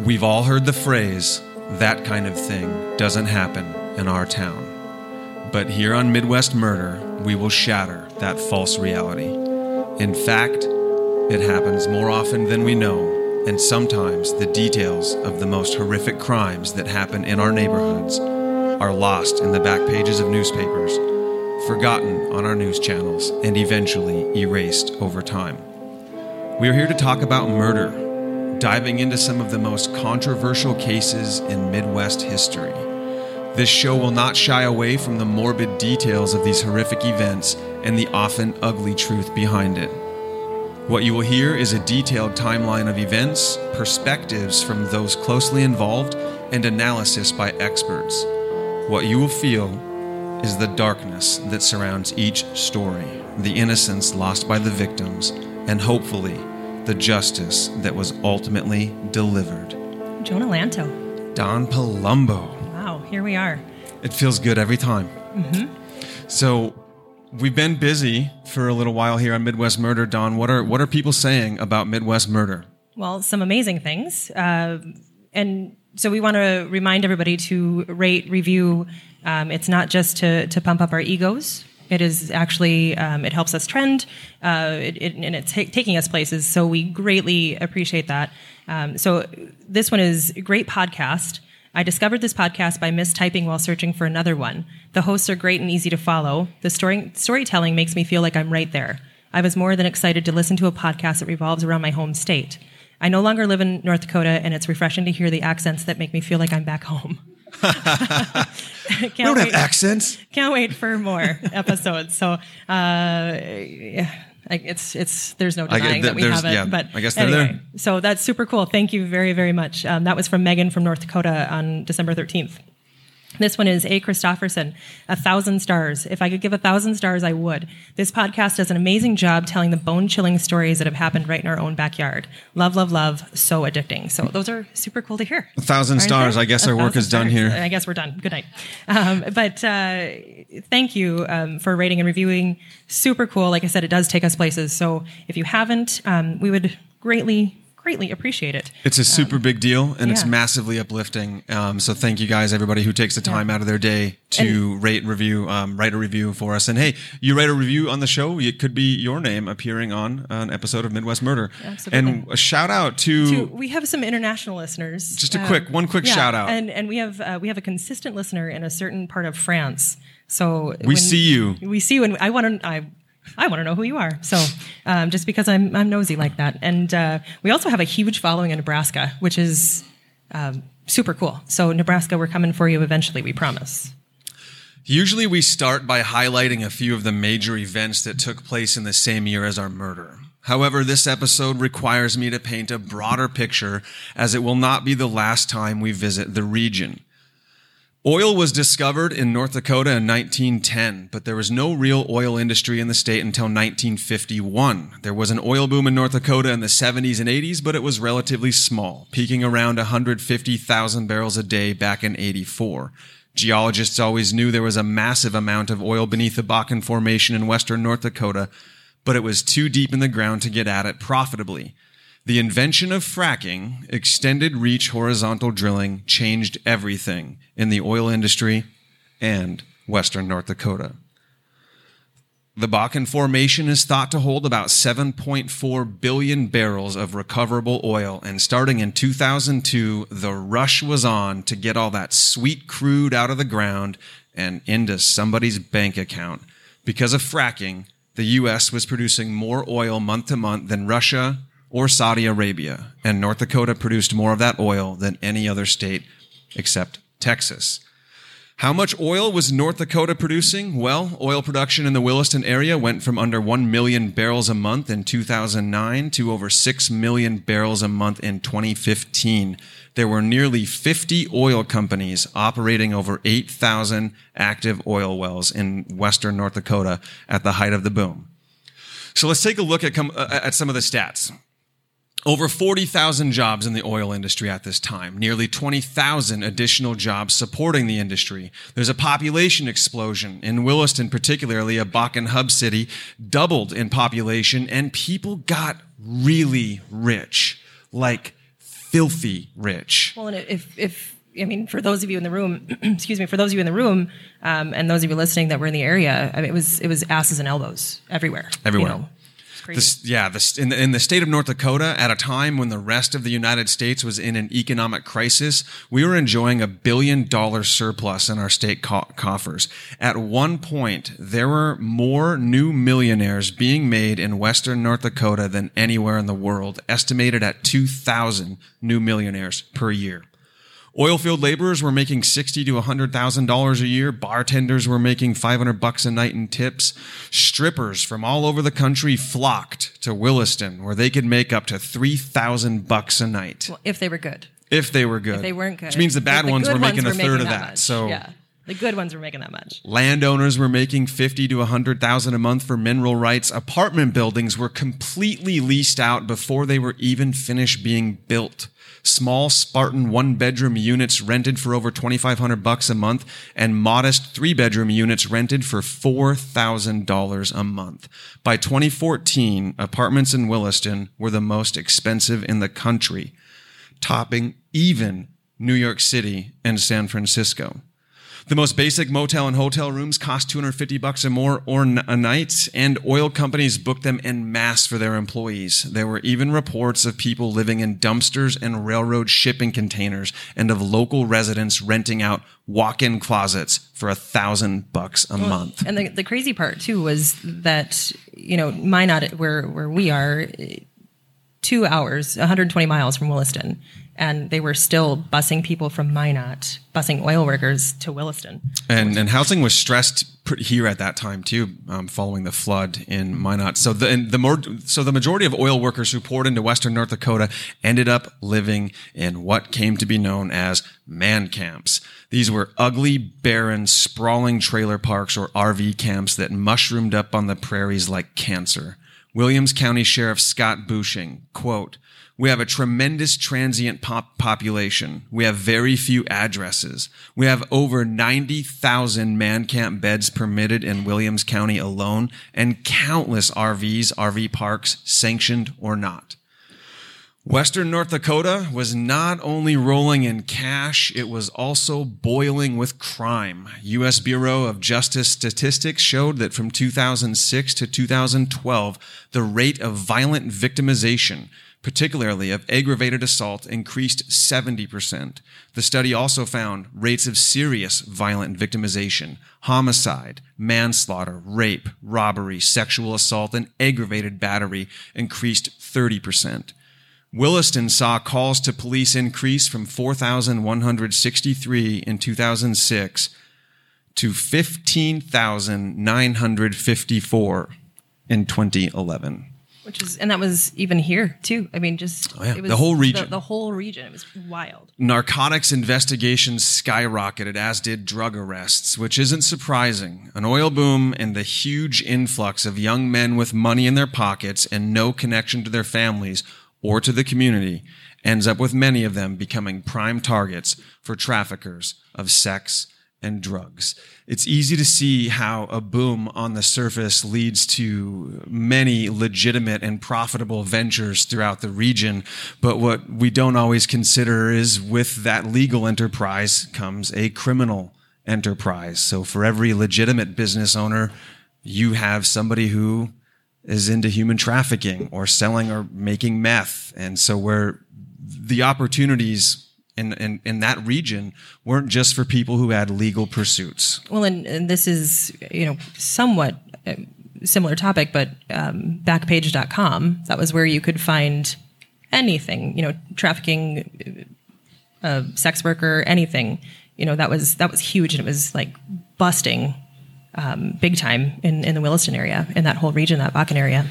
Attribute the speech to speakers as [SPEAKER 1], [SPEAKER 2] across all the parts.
[SPEAKER 1] We've all heard the phrase, that kind of thing doesn't happen in our town. But here on Midwest Murder, we will shatter that false reality. In fact, it happens more often than we know, and sometimes the details of the most horrific crimes that happen in our neighborhoods are lost in the back pages of newspapers, forgotten on our news channels, and eventually erased over time. We are here to talk about murder diving into some of the most controversial cases in Midwest history. This show will not shy away from the morbid details of these horrific events and the often ugly truth behind it. What you will hear is a detailed timeline of events, perspectives from those closely involved, and analysis by experts. What you will feel is the darkness that surrounds each story, the innocence lost by the victims, and hopefully, the justice that was ultimately delivered.
[SPEAKER 2] Jonah Lanto.
[SPEAKER 1] Don Palumbo.
[SPEAKER 2] Wow, here we are.
[SPEAKER 1] It feels good every time. So, we've been busy for a little while here on Midwest Murder. Don, what are what are people saying about Midwest Murder?
[SPEAKER 2] Well, some amazing things. Uh, and so we want to remind everybody to rate, review. Um, it's not just to, to pump up our egos. It is actually, um, it helps us trend, uh, it, it, and it's ta- taking us places. So we greatly appreciate that. Um, so this one is great podcast. I discovered this podcast by mistyping while searching for another one. The hosts are great and easy to follow. The story, storytelling makes me feel like I'm right there. I was more than excited to listen to a podcast that revolves around my home state. I no longer live in North Dakota, and it's refreshing to hear the accents that make me feel like I'm back home. Can't wait.
[SPEAKER 1] accents.
[SPEAKER 2] Can't wait for more episodes. So, uh, yeah, I- it's it's there's no
[SPEAKER 1] I get-
[SPEAKER 2] denying that we have it.
[SPEAKER 1] yeah,
[SPEAKER 2] but
[SPEAKER 1] I guess they're
[SPEAKER 2] anyway,
[SPEAKER 1] there.
[SPEAKER 2] So that's super cool. Thank you very very much. Um, that was from Megan from North Dakota on December thirteenth. This one is A. Christofferson, a thousand stars. If I could give a thousand stars, I would. This podcast does an amazing job telling the bone chilling stories that have happened right in our own backyard. Love, love, love. So addicting. So those are super cool to hear.
[SPEAKER 1] A thousand
[SPEAKER 2] Aren't
[SPEAKER 1] stars.
[SPEAKER 2] they?
[SPEAKER 1] I guess
[SPEAKER 2] A
[SPEAKER 1] our work is done
[SPEAKER 2] stars.
[SPEAKER 1] here.
[SPEAKER 2] I guess we're done. Good night. Um, but uh, thank you um, for rating and reviewing. Super cool. Like I said, it does take us places. So if you haven't, um, we would greatly, greatly appreciate it.
[SPEAKER 1] It's a super big deal and it's massively uplifting. Um, so thank you guys, everybody who takes the time out of their day to rate and review, um, write a review for us. And hey, you write a review on the show, it could be your name appearing on an episode of Midwest Murder.
[SPEAKER 2] Absolutely.
[SPEAKER 1] And a shout out to,
[SPEAKER 2] To- we have some international listeners.
[SPEAKER 1] Just a
[SPEAKER 2] Um,
[SPEAKER 1] quick- one quick
[SPEAKER 2] yeah,
[SPEAKER 1] shout out.
[SPEAKER 2] and and we have uh, we have a consistent listener in a certain part of France. So
[SPEAKER 1] We see you.
[SPEAKER 2] We see you, and I want to. I I want to know who you are. So um, just because I'm I'm nosy like that, and uh, we also have a huge following in Nebraska, which is um, super cool. So Nebraska, we're coming for you eventually. We promise.
[SPEAKER 1] Usually, we start by highlighting a few of the major events that took place in the same year as our murder. However, this episode requires me to paint a broader picture as it will not be the last time we visit the region. Oil was discovered in North Dakota in 1910, but there was no real oil industry in the state until 1951. There was an oil boom in North Dakota in the 70s and 80s, but it was relatively small, peaking around 150,000 barrels a day back in 84. Geologists always knew there was a massive amount of oil beneath the Bakken Formation in western North Dakota, but it was too deep in the ground to get at it profitably. The invention of fracking, extended reach horizontal drilling, changed everything in the oil industry and western North Dakota. The Bakken Formation is thought to hold about 7.4 billion barrels of recoverable oil, and starting in 2002, the rush was on to get all that sweet crude out of the ground and into somebody's bank account. Because of fracking, the U.S. was producing more oil month to month than Russia or Saudi Arabia, and North Dakota produced more of that oil than any other state except Texas. How much oil was North Dakota producing? Well, oil production in the Williston area went from under 1 million barrels a month in 2009 to over 6 million barrels a month in 2015. There were nearly 50 oil companies operating over 8,000 active oil wells in western North Dakota at the height of the boom. So let's take a look at, com- uh, at some of the stats. Over 40,000 jobs in the oil industry at this time, nearly 20,000 additional jobs supporting the industry. There's a population explosion. In Williston, particularly a Bakken hub city, doubled in population, and people got really rich. Like filthy rich.
[SPEAKER 2] Well, and if if I mean, for those of you in the room, excuse me, for those of you in the room, um, and those of you listening that were in the area, I mean, it was it was asses and elbows everywhere.
[SPEAKER 1] Everywhere.
[SPEAKER 2] You know,
[SPEAKER 1] This, yeah, this, in, the, in the state of North Dakota, at a time when the rest of the United States was in an economic crisis, we were enjoying a billion dollar surplus in our state co- coffers. At one point, there were more new millionaires being made in Western North Dakota than anywhere in the world, estimated at 2,000 new millionaires per year. Oilfield laborers were making sixty to hundred thousand dollars a year. Bartenders were making five hundred bucks a night in tips. Strippers from all over the country flocked to Williston, where they could make up to three thousand bucks a night
[SPEAKER 2] Well, if they were good,
[SPEAKER 1] if they were good.
[SPEAKER 2] if they weren't good,
[SPEAKER 1] which means the bad
[SPEAKER 2] the
[SPEAKER 1] ones
[SPEAKER 2] good
[SPEAKER 1] were making a
[SPEAKER 2] ones
[SPEAKER 1] third of that.
[SPEAKER 2] much.
[SPEAKER 1] So
[SPEAKER 2] yeah, the good ones were making that much.
[SPEAKER 1] Landowners were making 50 to a 100,000 a month for mineral rights. Apartment buildings were completely leased out before they were even finished being built. Small Spartan one bedroom units rented for over 2500 bucks a month and modest three bedroom units rented for $4,000 a month. By 2014, apartments in Williston were the most expensive in the country, topping even New York City and San Francisco. The most basic motel and hotel rooms cost 250 bucks or more or n- a night, and oil companies booked them en masse for their employees. There were even reports of people living in dumpsters and railroad shipping containers, and of local residents renting out walk-in closets for a thousand bucks a month.
[SPEAKER 2] And the, the crazy part too was that you know Minot, where where we are, two hours, 120 miles from Williston, and they were still busing people from Minot, busing oil workers to Williston.
[SPEAKER 1] And and housing was stressed here at that time too, um, following the flood in Minot. So the the more so the majority of oil workers who poured into Western North Dakota ended up living in what came to be known as man camps. These were ugly, barren, sprawling trailer parks or RV camps that mushroomed up on the prairies like cancer. Williams County Sheriff Scott Busching, quote, we have a tremendous transient pop population. We have very few addresses. We have over 90,000 man camp beds permitted in Williams County alone and countless RVs, RV parks, sanctioned or not. Western North Dakota was not only rolling in cash, it was also boiling with crime. U.S. Bureau of Justice statistics showed that from 2006 to 2012, the rate of violent victimization, particularly of aggravated assault, increased 70%. The study also found rates of serious violent victimization, homicide, manslaughter, rape, robbery, sexual assault, and aggravated battery increased 30%. Williston saw calls to police increase from 4,163 in 2006 to 15,954 in 2011.
[SPEAKER 2] Which is, and that was even here too. I mean, just
[SPEAKER 1] Oh, yeah.
[SPEAKER 2] it was
[SPEAKER 1] The whole region.
[SPEAKER 2] The, the whole region. It was wild.
[SPEAKER 1] Narcotics investigations skyrocketed, as did drug arrests, which isn't surprising. An oil boom and the huge influx of young men with money in their pockets and no connection to their families or to the community ends up with many of them becoming prime targets for traffickers of sex and drugs. It's easy to see how a boom on the surface leads to many legitimate and profitable ventures throughout the region. But what we don't always consider is with that legal enterprise comes a criminal enterprise. So for every legitimate business owner, you have somebody who is into human trafficking or selling or making meth. And so where the opportunities in, in, in that region weren't just for people who had legal pursuits.
[SPEAKER 2] Well, and, and this is you know somewhat uh, similar topic, but um, Backpage.com. That was where you could find anything. You know, trafficking, uh, sex worker, anything. You know, that was that was huge, and it was like busting um, big time in in the Williston area, in that whole region, that Bakken area.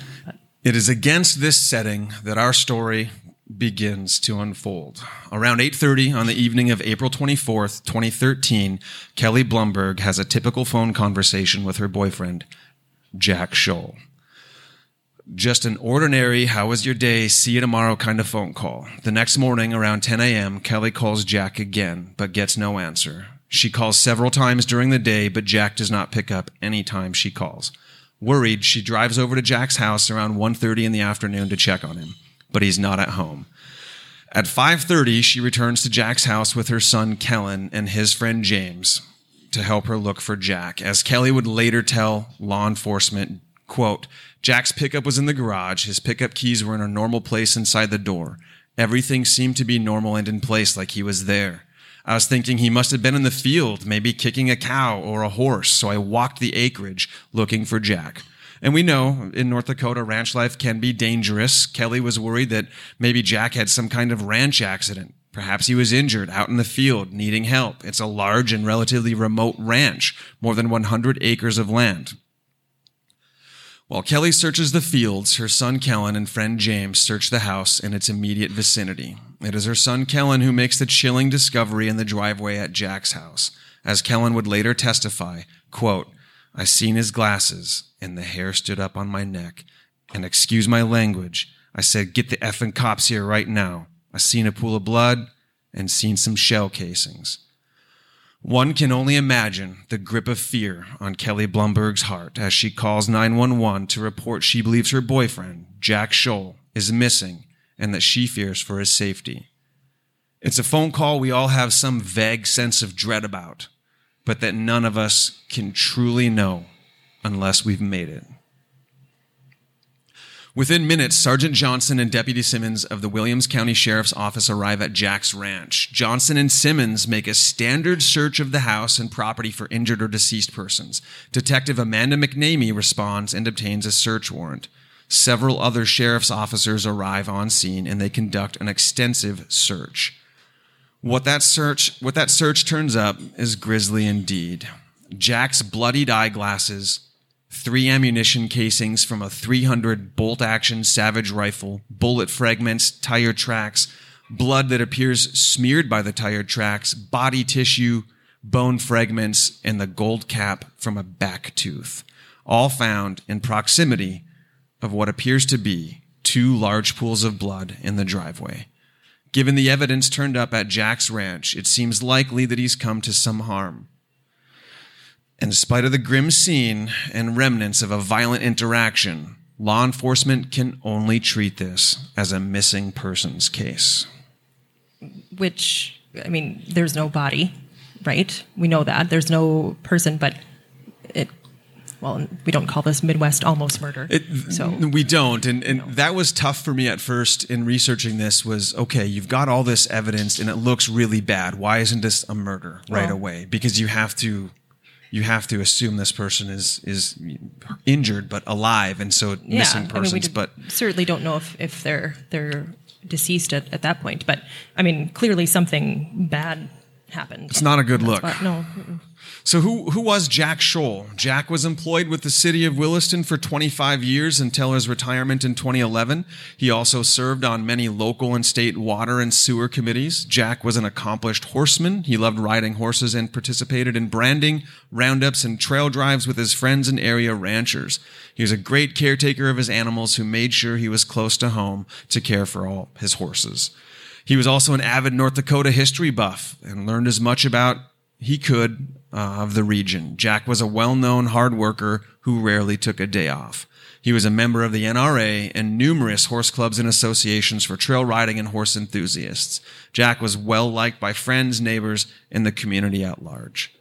[SPEAKER 1] It is against this setting that our story begins to unfold. Around 8:30 on the evening of April 24th, 2013, Kelly Blumberg has a typical phone conversation with her boyfriend, Jack Scholl. Just an ordinary, how was your day, see you tomorrow kind of phone call. The next morning, around 10 a.m., Kelly calls Jack again, but gets no answer. She calls several times during the day, but Jack does not pick up any time she calls. Worried, she drives over to Jack's house around 1.30 in the afternoon to check on him, but he's not at home. At 5:30, she returns to Jack's house with her son Kellen and his friend James to help her look for Jack. As Kelly would later tell law enforcement, quote, Jack's pickup was in the garage. His pickup keys were in a normal place inside the door. Everything seemed to be normal and in place like he was there. I was thinking he must have been in the field, maybe kicking a cow or a horse, so I walked the acreage looking for Jack. And we know in North Dakota, ranch life can be dangerous. Kelly was worried that maybe Jack had some kind of ranch accident. Perhaps he was injured out in the field, needing help. It's a large and relatively remote ranch, more than 100 acres of land. While Kelly searches the fields, her son Kellen and friend James search the house and its immediate vicinity. It is her son Kellen who makes the chilling discovery in the driveway at Jack's house. As Kellen would later testify, quote, I seen his glasses and the hair stood up on my neck. And excuse my language, I said, get the effing cops here right now. I seen a pool of blood and seen some shell casings. One can only imagine the grip of fear on Kelly Blumberg's heart as she calls 911 to report she believes her boyfriend, Jack Scholl, is missing and that she fears for his safety. It's a phone call we all have some vague sense of dread about, but that none of us can truly know unless we've made it. Within minutes, Sergeant Johnson and Deputy Simmons of the Williams County Sheriff's Office arrive at Jack's ranch. Johnson and Simmons make a standard search of the house and property for injured or deceased persons. Detective Amanda McNamee responds and obtains a search warrant. Several other sheriff's officers arrive on scene and they conduct an extensive search. What that search, what that search turns up is grisly indeed. Jack's bloodied eyeglasses, three ammunition casings from a 300 bolt action Savage rifle, bullet fragments, tire tracks, blood that appears smeared by the tire tracks, body tissue, bone fragments, and the gold cap from a back tooth, all found in proximity of what appears to be two large pools of blood in the driveway. Given the evidence turned up at Jack's ranch, it seems likely that he's come to some harm. In spite of the grim scene and remnants of a violent interaction, law enforcement can only treat this as a missing persons case.
[SPEAKER 2] Which, I mean, there's no body, right? We know that. There's no person, but well, we don't call this Midwest almost murder.
[SPEAKER 1] It,
[SPEAKER 2] so
[SPEAKER 1] we don't, and and that was tough for me at first in researching this. Was okay, you've got all this evidence, and it looks really bad. Why isn't this a murder right
[SPEAKER 2] Well-
[SPEAKER 1] away? Because you have to, you have to assume this person is is injured but alive, and so missing
[SPEAKER 2] I mean,
[SPEAKER 1] persons.
[SPEAKER 2] we
[SPEAKER 1] but
[SPEAKER 2] certainly don't know if, if they're they're deceased at, at that point. But I mean, clearly something bad happened.
[SPEAKER 1] it's not a good look.
[SPEAKER 2] No, mm-mm.
[SPEAKER 1] So who who was Jack Scholl? Jack was employed with the city of Williston for 25 years until his retirement in 2011. He also served on many local and state water and sewer committees. Jack was an accomplished horseman. He loved riding horses and participated in branding, roundups, and trail drives with his friends and area ranchers. He was a great caretaker of his animals who made sure he was close to home to care for all his horses. He was also an avid North Dakota history buff and learned as much about he could uh, of the region. Jack was a well-known hard worker who rarely took a day off. He was a member of the NRA and numerous horse clubs and associations for trail riding and horse enthusiasts. Jack was well liked by friends, neighbors, and the community at large.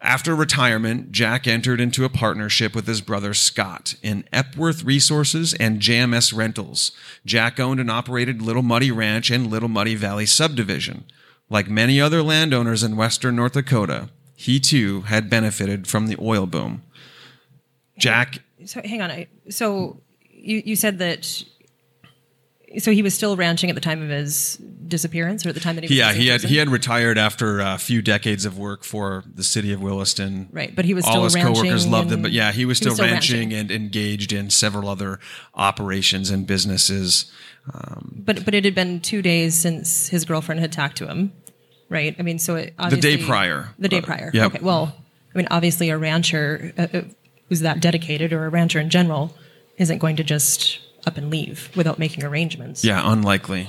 [SPEAKER 1] After retirement, Jack entered into a partnership with his brother Scott in Epworth Resources and JMS Rentals. Jack owned and operated Little Muddy Ranch and Little Muddy Valley Subdivision. Like many other landowners in western North Dakota, he too had benefited from the oil boom. Jack,
[SPEAKER 2] so hang on. So you you said that. So he was still ranching at the time of his disappearance, or at the time that he was
[SPEAKER 1] yeah, he had he had retired after a few decades of work for the city of Williston.
[SPEAKER 2] Right, but he was
[SPEAKER 1] all
[SPEAKER 2] still
[SPEAKER 1] his coworkers loved him. But yeah, he was
[SPEAKER 2] he
[SPEAKER 1] still,
[SPEAKER 2] was still
[SPEAKER 1] ranching,
[SPEAKER 2] ranching.
[SPEAKER 1] and engaged in several other operations and businesses.
[SPEAKER 2] But but it had been two days since his girlfriend had talked to him, right? I mean, so it
[SPEAKER 1] The day prior.
[SPEAKER 2] The day
[SPEAKER 1] Uh,
[SPEAKER 2] prior.
[SPEAKER 1] yep.
[SPEAKER 2] Okay. Well, I mean, obviously, a rancher uh, uh, who's that dedicated, or a rancher in general, isn't going to just up and leave without making arrangements.
[SPEAKER 1] Yeah, unlikely.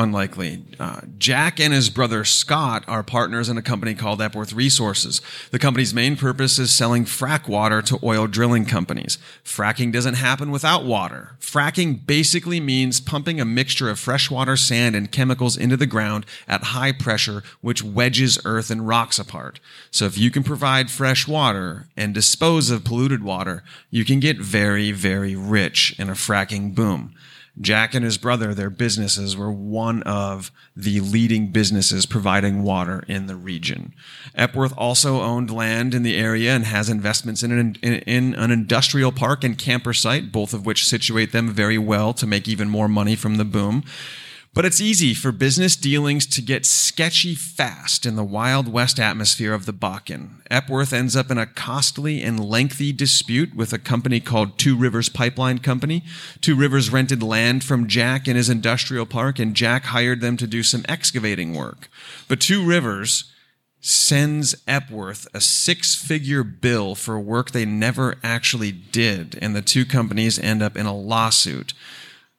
[SPEAKER 1] Unlikely. Uh, Jack and his brother Scott are partners in a company called Epworth Resources. The company's main purpose is selling frack water to oil drilling companies. Fracking doesn't happen without water. Fracking basically means pumping a mixture of freshwater, sand, and chemicals into the ground at high pressure, which wedges earth and rocks apart. So if you can provide fresh water and dispose of polluted water, you can get very, very rich in a fracking boom. Jack and his brother, their businesses were one of the leading businesses providing water in the region. Epworth also owned land in the area and has investments in an, in, in an industrial park and camper site, both of which situate them very well to make even more money from the boom. But it's easy for business dealings to get sketchy fast in the Wild West atmosphere of the Bakken. Epworth ends up in a costly and lengthy dispute with a company called Two Rivers Pipeline Company. Two Rivers rented land from Jack in his industrial park, and Jack hired them to do some excavating work. But Two Rivers sends Epworth a six figure bill for work they never actually did, and the two companies end up in a lawsuit.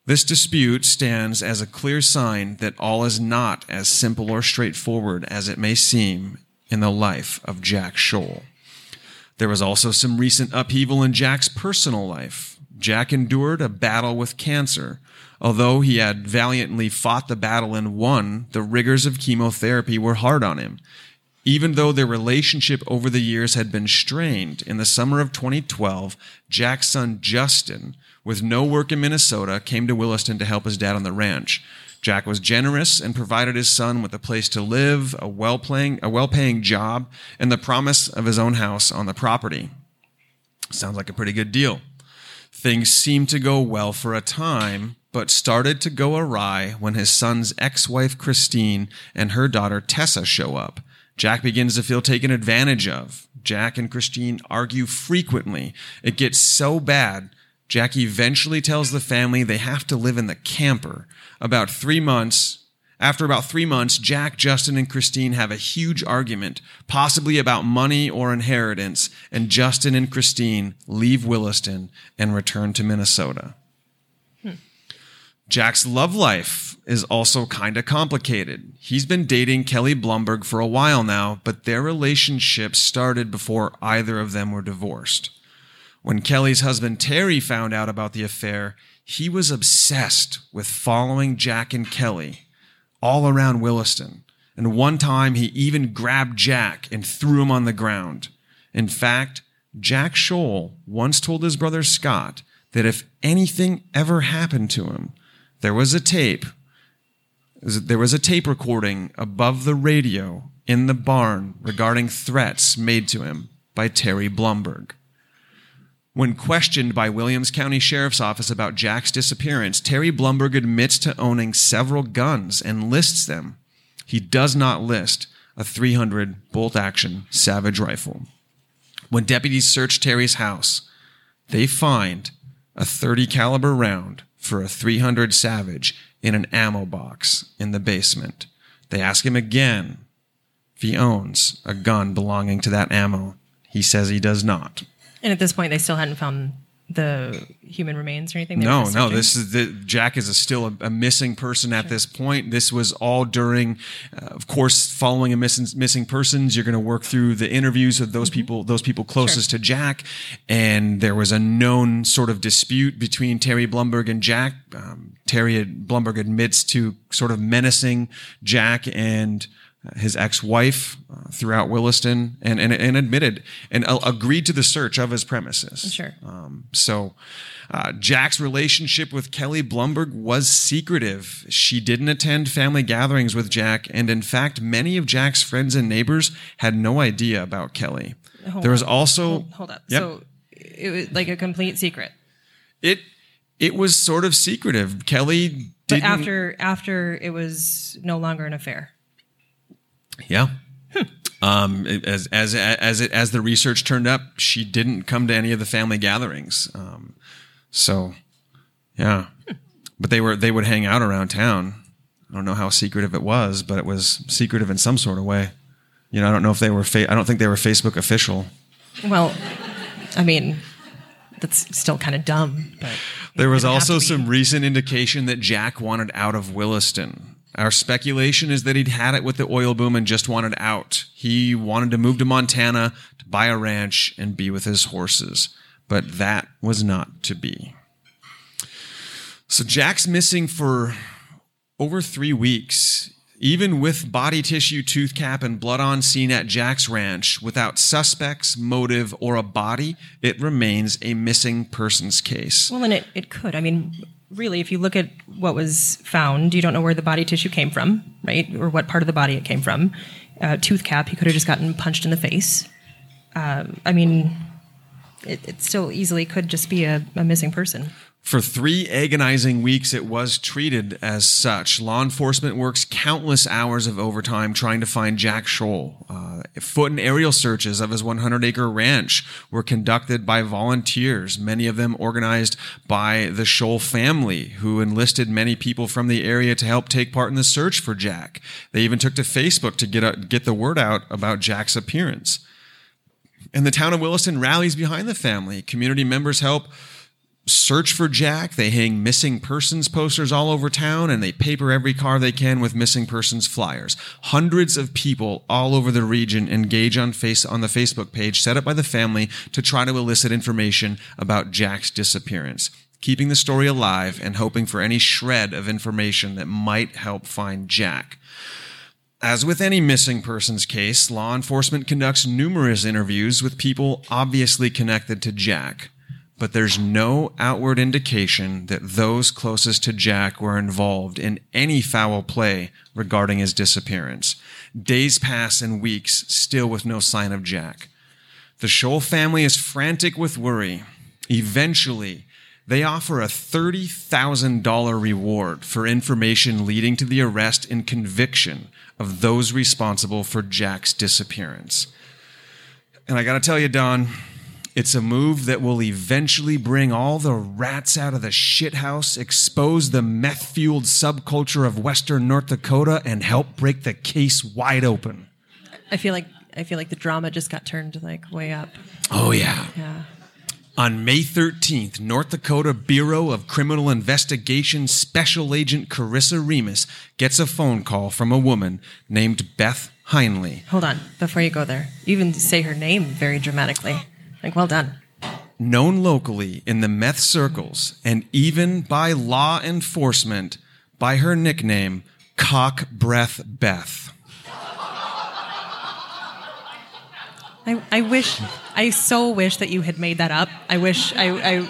[SPEAKER 1] This dispute stands as a clear sign that all is not as simple or straightforward as it may seem in the life of Jack Scholl. There was also some recent upheaval in Jack's personal life. Jack endured a battle with cancer. Although he had valiantly fought the battle and won, the rigors of chemotherapy were hard on him. Even though their relationship over the years had been strained, in the summer of 2012, Jack's son Justin with no work in Minnesota, came to Williston to help his dad on the ranch. Jack was generous and provided his son with a place to live, a well-paying, a well-paying job, and the promise of his own house on the property. Sounds like a pretty good deal. Things seemed to go well for a time, but started to go awry when his son's ex-wife Christine and her daughter Tessa show up. Jack begins to feel taken advantage of. Jack and Christine argue frequently. It gets so bad Jack eventually tells the family they have to live in the camper. About three months, after about three months, Jack, Justin, and Christine have a huge argument, possibly about money or inheritance, and Justin and Christine leave Williston and return to Minnesota. Hmm. Jack's love life is also kind of complicated. He's been dating Kelly Blumberg for a while now, but their relationship started before either of them were divorced. When Kelly's husband Terry found out about the affair, he was obsessed with following Jack and Kelly all around Williston. And one time he even grabbed Jack and threw him on the ground. In fact, Jack Scholl once told his brother Scott that if anything ever happened to him, there was a tape. There was a tape recording above the radio in the barn regarding threats made to him by Terry Blumberg. When questioned by Williams County Sheriff's Office about Jack's disappearance, Terry Blumberg admits to owning several guns and lists them. He does not list a 300 bolt action Savage rifle. When deputies search Terry's house, they find a 30 caliber round for a 300 Savage in an ammo box in the basement. They ask him again if he owns a gun belonging to that ammo. He says he does not.
[SPEAKER 2] And at this point, they still hadn't found the human remains or anything.
[SPEAKER 1] They no, no. This is the Jack is a still a, a, missing person at sure. this point. This was all during, uh, of course, following a missing missing persons. You're going to work through the interviews of those mm-hmm. people, those people closest sure. to Jack, and there was a known sort of dispute between Terry Blumberg and Jack. Um, Terry Blumberg admits to sort of menacing Jack and his ex-wife uh, throughout Williston and, and, and admitted and uh, agreed to the search of his premises.
[SPEAKER 2] Sure.
[SPEAKER 1] Um, so uh, Jack's relationship with Kelly Blumberg was secretive. She didn't attend family gatherings with Jack, and in fact, many of Jack's friends and neighbors had no idea about Kelly. Hold there was also
[SPEAKER 2] hold, hold up. Yep. So it was like a complete secret.
[SPEAKER 1] It it was sort of secretive. Kelly didn't...
[SPEAKER 2] but after after it was no longer an affair.
[SPEAKER 1] Yeah. Hmm. Um, as as as it as the research turned up, she didn't come to any of the family gatherings. Um, so, yeah, but they were they would hang out around town. I don't know how secretive it was, but it was secretive in some sort of way. You know, I don't know if they were. Fa- I don't think they were Facebook official.
[SPEAKER 2] Well, I mean, that's still kind of dumb. But
[SPEAKER 1] there was also some recent indication that Jack wanted out of Williston Our speculation is that he'd had it with the oil boom and just wanted out. He wanted to move to Montana to buy a ranch and be with his horses. But that was not to be. So Jack's missing for over three weeks. Even with body tissue, tooth cap, and blood on scene at Jack's ranch, without suspects, motive, or a body, it remains a missing persons case.
[SPEAKER 2] Well, and it, it could. I mean, really, if you look at what was found, you don't know where the body tissue came from, right? Or what part of the body it came from. Uh, tooth cap, he could have just gotten punched in the face. Uh, I mean, it, it still easily could just be a, a missing person.
[SPEAKER 1] For three agonizing weeks, it was treated as such. Law enforcement works countless hours of overtime trying to find Jack Scholl. Uh, foot and aerial searches of his 100 acre ranch were conducted by volunteers, many of them organized by the Scholl family, who enlisted many people from the area to help take part in the search for Jack. They even took to Facebook to get, get the word out about Jack's appearance. And the town of Williston rallies behind the family. Community members help search for Jack. They hang missing persons posters all over town and they paper every car they can with missing persons flyers. Hundreds of people all over the region engage on face on the Facebook page set up by the family to try to elicit information about Jack's disappearance. Keeping the story alive and hoping for any shred of information that might help find Jack. As with any missing persons case, law enforcement conducts numerous interviews with people obviously connected to Jack but there's no outward indication that those closest to Jack were involved in any foul play regarding his disappearance. Days pass and weeks, still with no sign of Jack. The Scholl family is frantic with worry. Eventually, they offer a $30,000 reward for information leading to the arrest and conviction of those responsible for Jack's disappearance. And I got to tell you, Don, it's a move that will eventually bring all the rats out of the shithouse, expose the meth fueled subculture of Western North Dakota, and help break the case wide open.
[SPEAKER 2] I feel like I feel like the drama just got turned like way up.
[SPEAKER 1] Oh, yeah.
[SPEAKER 2] Yeah.
[SPEAKER 1] On May 13th, North Dakota Bureau of Criminal Investigation Special Agent Carissa Remus gets a phone call from a woman named Beth Heinley.
[SPEAKER 2] Hold on, before you go there, you even say her name very dramatically. Like, well done.
[SPEAKER 1] known locally in the meth circles and even by law enforcement by her nickname, Cock Breath Beth.
[SPEAKER 2] I, I wish, I so wish that you had made that up. I wish, I, I,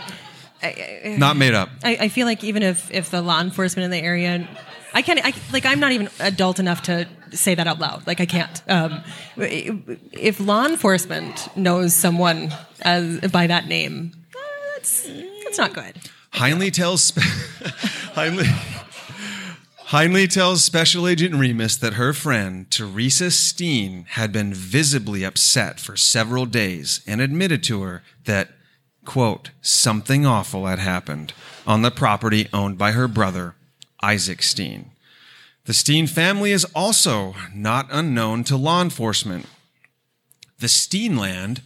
[SPEAKER 2] I,
[SPEAKER 1] Not made up.
[SPEAKER 2] I, I feel like even if, if the law enforcement in the area, I can't, I, like, I'm not even adult enough to say that out loud. Like, I can't. Um, if law enforcement knows someone as by that name, that's, that's not good.
[SPEAKER 1] Heinley tells Heinley, Heinley tells Special Agent Remus that her friend Teresa Steen had been visibly upset for several days and admitted to her that quote something awful had happened on the property owned by her brother Isaac Steen. The Steen family is also not unknown to law enforcement. The Steenland,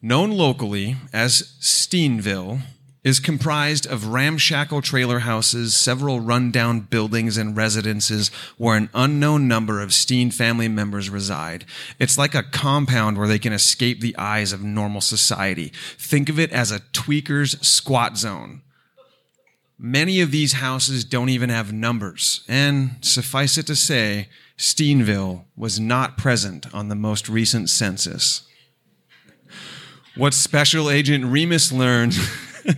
[SPEAKER 1] known locally as Steenville, is comprised of ramshackle trailer houses, several rundown buildings and residences where an unknown number of Steen family members reside. It's like a compound where they can escape the eyes of normal society. Think of it as a tweaker's squat zone. Many of these houses don't even have numbers, and suffice it to say, Steenville was not present on the most recent census. What Special Agent Remus learned.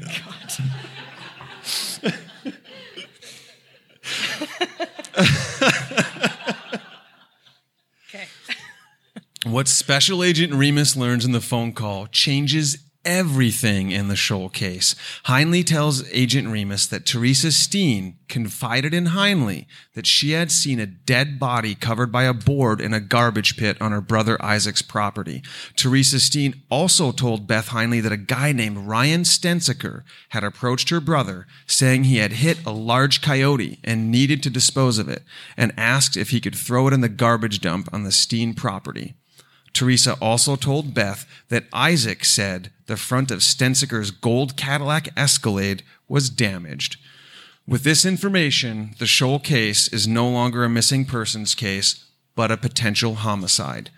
[SPEAKER 1] What Special Agent Remus learns in the phone call changes everything in the Scholl case. Heinley tells Agent Remus that Teresa Steen confided in Heinley that she had seen a dead body covered by a board in a garbage pit on her brother Isaac's property. Teresa Steen also told Beth Heinley that a guy named Ryan Stensiker had approached her brother saying he had hit a large coyote and needed to dispose of it and asked if he could throw it in the garbage dump on the Steen property. Teresa also told Beth that Isaac said the front of Stensiker's gold Cadillac Escalade was damaged. With this information, the Scholl case is no longer a missing persons case, but a potential homicide.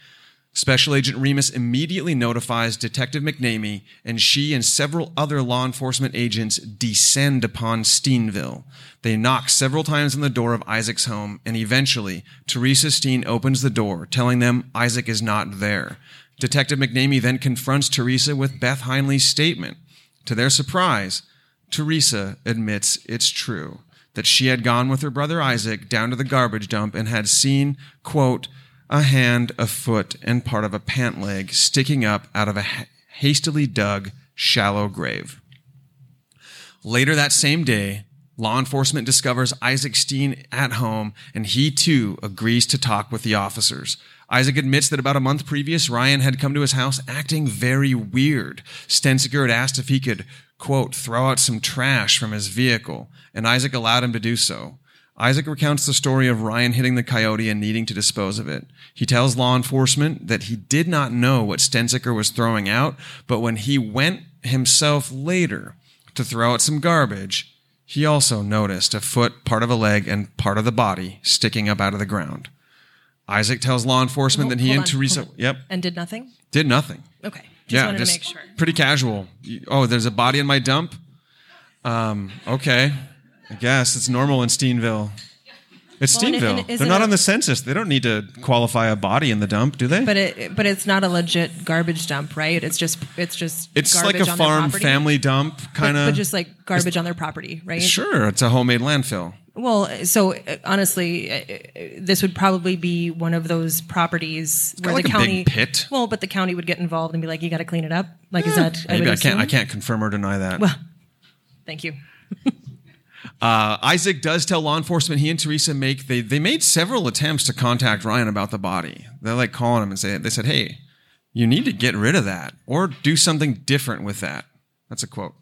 [SPEAKER 1] Special Agent Remus immediately notifies Detective McNamee, and she and several other law enforcement agents descend upon Steenville. They knock several times on the door of Isaac's home, and eventually, Teresa Steen opens the door, telling them Isaac is not there. Detective McNamee then confronts Teresa with Beth Heinley's statement. To their surprise, Teresa admits it's true that she had gone with her brother Isaac down to the garbage dump and had seen, quote, a hand, a foot, and part of a pant leg sticking up out of a hastily dug, shallow grave. Later that same day, law enforcement discovers Isaac Steen at home, and he too agrees to talk with the officers. Isaac admits that about a month previous, Ryan had come to his house acting very weird. Stensiker had asked if he could, quote, throw out some trash from his vehicle, and Isaac allowed him to do so. Isaac recounts the story of Ryan hitting the coyote and needing to dispose of it. He tells law enforcement that he did not know what Stensiker was throwing out, but when he went himself later to throw out some garbage, he also noticed a foot, part of a leg, and part of the body sticking up out of the ground. Isaac tells law enforcement
[SPEAKER 2] Hold-
[SPEAKER 1] that he and
[SPEAKER 2] on,
[SPEAKER 1] Teresa, yep,
[SPEAKER 2] And did nothing?
[SPEAKER 1] did nothing.
[SPEAKER 2] Okay. Just
[SPEAKER 1] yeah,
[SPEAKER 2] wanted
[SPEAKER 1] just
[SPEAKER 2] to make sure.
[SPEAKER 1] pretty casual. Oh, there's a body in my dump. Um, okay, I guess it's normal in Steenville. It's
[SPEAKER 2] Well,
[SPEAKER 1] Steenville.
[SPEAKER 2] and is
[SPEAKER 1] They're not on the census. They don't need to qualify a body in the dump, do they?
[SPEAKER 2] But it but it's not a legit garbage dump, right? It's just it's just
[SPEAKER 1] it's like a farm family dump kind of.
[SPEAKER 2] but, just like garbage on their property, right?
[SPEAKER 1] sure, it's a homemade landfill.
[SPEAKER 2] Well, so uh, honestly, uh, uh, this would probably be one of those properties where the
[SPEAKER 1] like a
[SPEAKER 2] county
[SPEAKER 1] big pit.
[SPEAKER 2] Well, but the county would get involved and be like, "You got to clean it up." Like, is that? I,
[SPEAKER 1] Maybe
[SPEAKER 2] would
[SPEAKER 1] I, can't. I can't confirm or deny that.
[SPEAKER 2] Well, thank you.
[SPEAKER 1] Uh, Isaac does tell law enforcement he and Teresa make they they made several attempts to contact Ryan about the body. They're like calling him and say they said, "Hey, you need to get rid of that or do something different with that." That's a quote.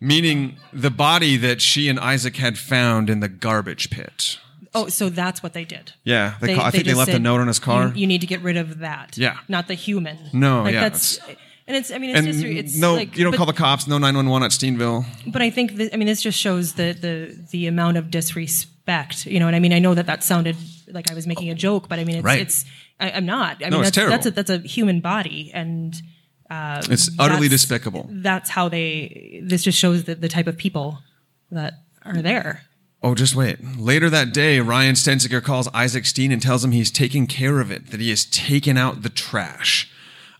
[SPEAKER 1] Meaning the body that she and Isaac had found in the garbage pit.
[SPEAKER 2] Oh, so that's what they did.
[SPEAKER 1] Yeah, they ca- I think they left a note on his car.
[SPEAKER 2] You, you need to get rid of that.
[SPEAKER 1] Yeah.
[SPEAKER 2] not the human.
[SPEAKER 1] No,
[SPEAKER 2] like
[SPEAKER 1] yeah,
[SPEAKER 2] That's, and it's. I mean, it's
[SPEAKER 1] and
[SPEAKER 2] just. It's
[SPEAKER 1] no,
[SPEAKER 2] like,
[SPEAKER 1] you don't
[SPEAKER 2] but,
[SPEAKER 1] call the cops. No nine one one at Steenville.
[SPEAKER 2] But I think. That, I mean, this just shows the the the amount of disrespect. You know, and I mean, I know that that sounded like I was making a joke, but I mean, it's.
[SPEAKER 1] Right.
[SPEAKER 2] it's I, I'm not. I
[SPEAKER 1] No,
[SPEAKER 2] mean,
[SPEAKER 1] it's
[SPEAKER 2] that's, that's a
[SPEAKER 1] terrible.
[SPEAKER 2] that's a human body, and um,
[SPEAKER 1] It's utterly
[SPEAKER 2] that's-
[SPEAKER 1] despicable.
[SPEAKER 2] that's how they. This just shows the the type of people that are there.
[SPEAKER 1] Oh, just wait. Later that day, Ryan Stensiker calls Isaac Steen and tells him he's taking care of it, that he has taken out the trash.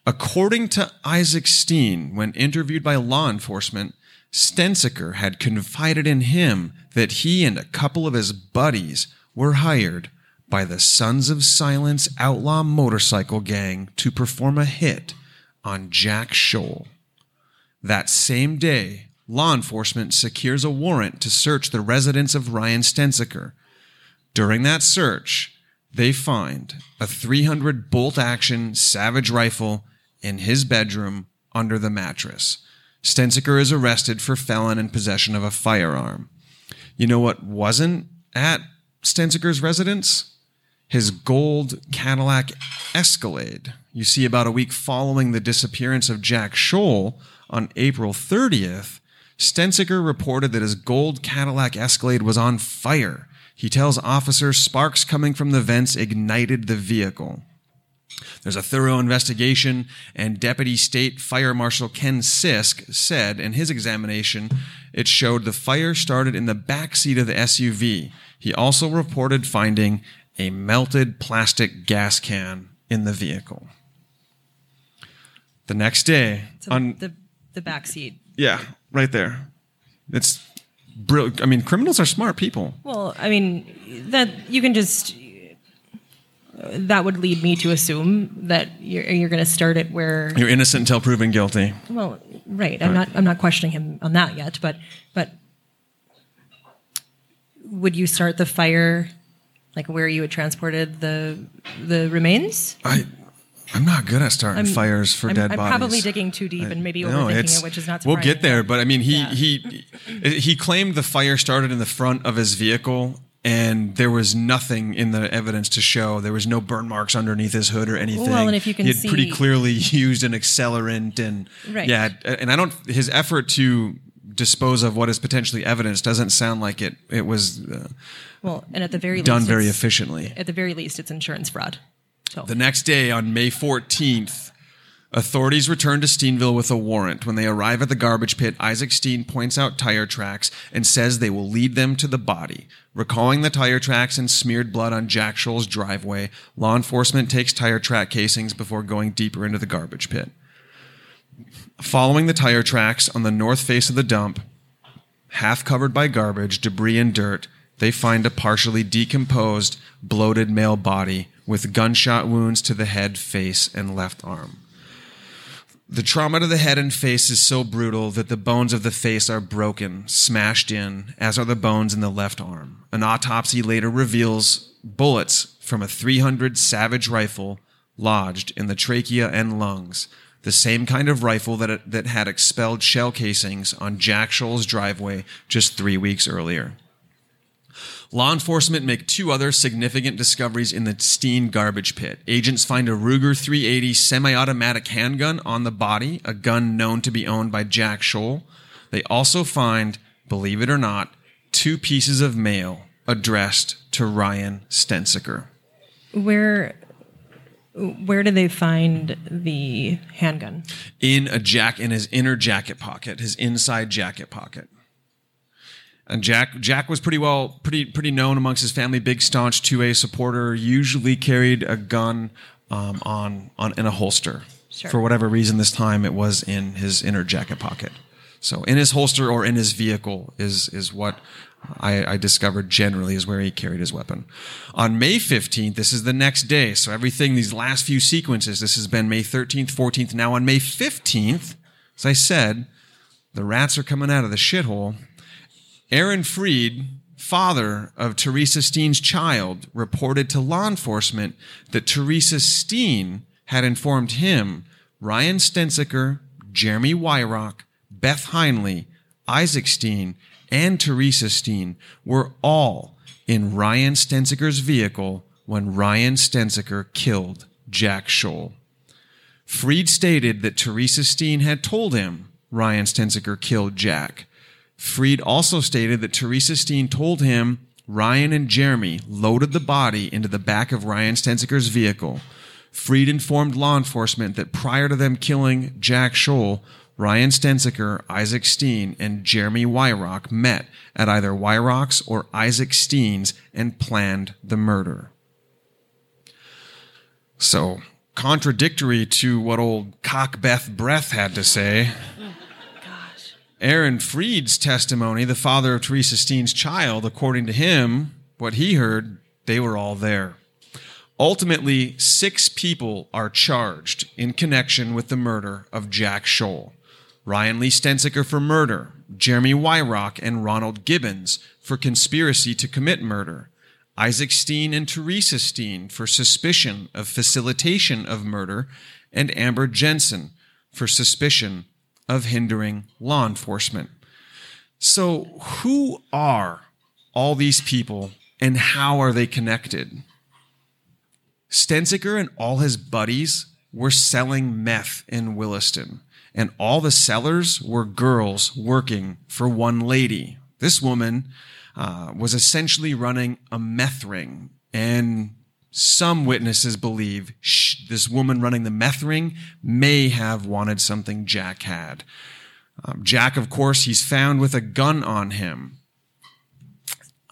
[SPEAKER 1] According to Isaac Steen, when interviewed by law enforcement, Stensiker had confided in him that he and a couple of his buddies were hired by the Sons of Silence outlaw motorcycle gang to perform a hit on Jack Scholl. That same day, law enforcement secures a warrant to search the residence of Ryan Stensiker. During that search, they find a 300 bolt action Savage rifle in his bedroom under the mattress. Stensiker is arrested for felon in possession of a firearm. You know what wasn't at Stensiker's residence? His gold Cadillac Escalade. You see, about a week following the disappearance of Jack Scholl on April 30th, Stensiker reported that his gold Cadillac Escalade was on fire. He tells officers sparks coming from the vents ignited the vehicle. There's a thorough investigation, and Deputy State Fire Marshal Ken Sisk said in his examination it showed the fire started in the back seat of the SUV. He also reported finding a melted plastic gas can in the vehicle. The next day,
[SPEAKER 2] So
[SPEAKER 1] on
[SPEAKER 2] the the back seat.
[SPEAKER 1] yeah, right there, it's brilliant. I mean, criminals are smart people.
[SPEAKER 2] Well, I mean that you can just. That would lead me to assume that you're, you're going to start it where
[SPEAKER 1] You're innocent until proven guilty.
[SPEAKER 2] Well, right. I'm not. I'm not questioning him on that yet. But but would you start the fire like where you had transported the the remains?
[SPEAKER 1] I I'm not good at starting
[SPEAKER 2] I'm-
[SPEAKER 1] fires for
[SPEAKER 2] I'm,
[SPEAKER 1] dead
[SPEAKER 2] I'm
[SPEAKER 1] bodies.
[SPEAKER 2] probably digging too deep and maybe
[SPEAKER 1] No,
[SPEAKER 2] overthinking
[SPEAKER 1] it's-
[SPEAKER 2] it, which is not.
[SPEAKER 1] We'll get there, but I mean, he
[SPEAKER 2] Yeah.
[SPEAKER 1] he he claimed the fire started in the front of his vehicle, and there was nothing in the evidence to show there was no burn marks underneath his hood or anything.
[SPEAKER 2] Well, and if you can
[SPEAKER 1] he had pretty clearly used an accelerant, and
[SPEAKER 2] Right.
[SPEAKER 1] yeah, and I don't his effort to dispose of what is potentially evidence doesn't sound like it it was uh,
[SPEAKER 2] Well, and at the very
[SPEAKER 1] done
[SPEAKER 2] least,
[SPEAKER 1] very efficiently.
[SPEAKER 2] At the very least, it's insurance fraud. So
[SPEAKER 1] The next day, on May 14th, authorities return to Steenville with a warrant. When they arrive at the garbage pit, Isaac Steen points out tire tracks and says they will lead them to the body. Recalling the tire tracks and smeared blood on Jack Scholl's driveway, law enforcement takes tire track casings before going deeper into the garbage pit. Following the tire tracks on the north face of the dump, half covered by garbage, debris, and dirt, they find a partially decomposed, bloated male body with gunshot wounds to the head, face, and left arm. The trauma to the head and face is so brutal that the bones of the face are broken, smashed in, as are the bones in the left arm. An autopsy later reveals bullets from a 300 Savage rifle lodged in the trachea and lungs, the same kind of rifle that, that had expelled shell casings on Jack Scholl's driveway just three weeks earlier. Law enforcement make two other significant discoveries in the Steen garbage pit. Agents find a Ruger 380 semi-automatic handgun on the body, a gun known to be owned by Jack Scholl. They also find, believe it or not, two pieces of mail addressed to Ryan Stensiker.
[SPEAKER 2] where where did they find the handgun?
[SPEAKER 1] in a jack in his inner jacket pocket, his inside jacket pocket. And Jack Jack was pretty well pretty pretty known amongst his family, big staunch 2A supporter, usually carried a gun um, on on in a holster.
[SPEAKER 2] Sure.
[SPEAKER 1] For whatever reason this time it was in his inner jacket pocket. So in his holster or in his vehicle is is what I, I discovered generally is where he carried his weapon. On May 15th, this is the next day. So everything, these last few sequences, this has been May 13th, 14th. Now on May 15th, as I said, the rats are coming out of the shithole. Aaron Freed, father of Teresa Steen's child, reported to law enforcement that Teresa Steen had informed him, Ryan Stensiker, Jeremy Wyrock, Beth Heinley, Isaac Steen, and Teresa Steen were all in Ryan Stensiker's vehicle when Ryan Stensiker killed Jack Scholl. Freed stated that Teresa Steen had told him Ryan Stensiker killed Jack. Freed also stated that Teresa Steen told him Ryan and Jeremy loaded the body into the back of Ryan Stensiker's vehicle. Freed informed law enforcement that prior to them killing Jack Scholl, Ryan Stensiker, Isaac Steen, and Jeremy Wyrock met at either Wyrock's or Isaac Steen's and planned the murder. So, contradictory to what old Cockbeth Breath had to say, Aaron Freed's testimony, the father of Teresa Steen's child, according to him, what he heard, they were all there. Ultimately, six people are charged in connection with the murder of Jack Scholl. Ryan Lee Stensiker for murder, Jeremy Wyrock and Ronald Gibbons for conspiracy to commit murder, Isaac Steen and Teresa Steen for suspicion of facilitation of murder, and Amber Jensen for suspicion of hindering law enforcement. So, who are all these people and how are they connected? Stensiker and all his buddies were selling meth in Williston, and all the sellers were girls working for one lady. This woman uh, was essentially running a meth ring, and some witnesses believe this woman running the meth ring may have wanted something Jack had. Um, Jack, of course, he's found with a gun on him.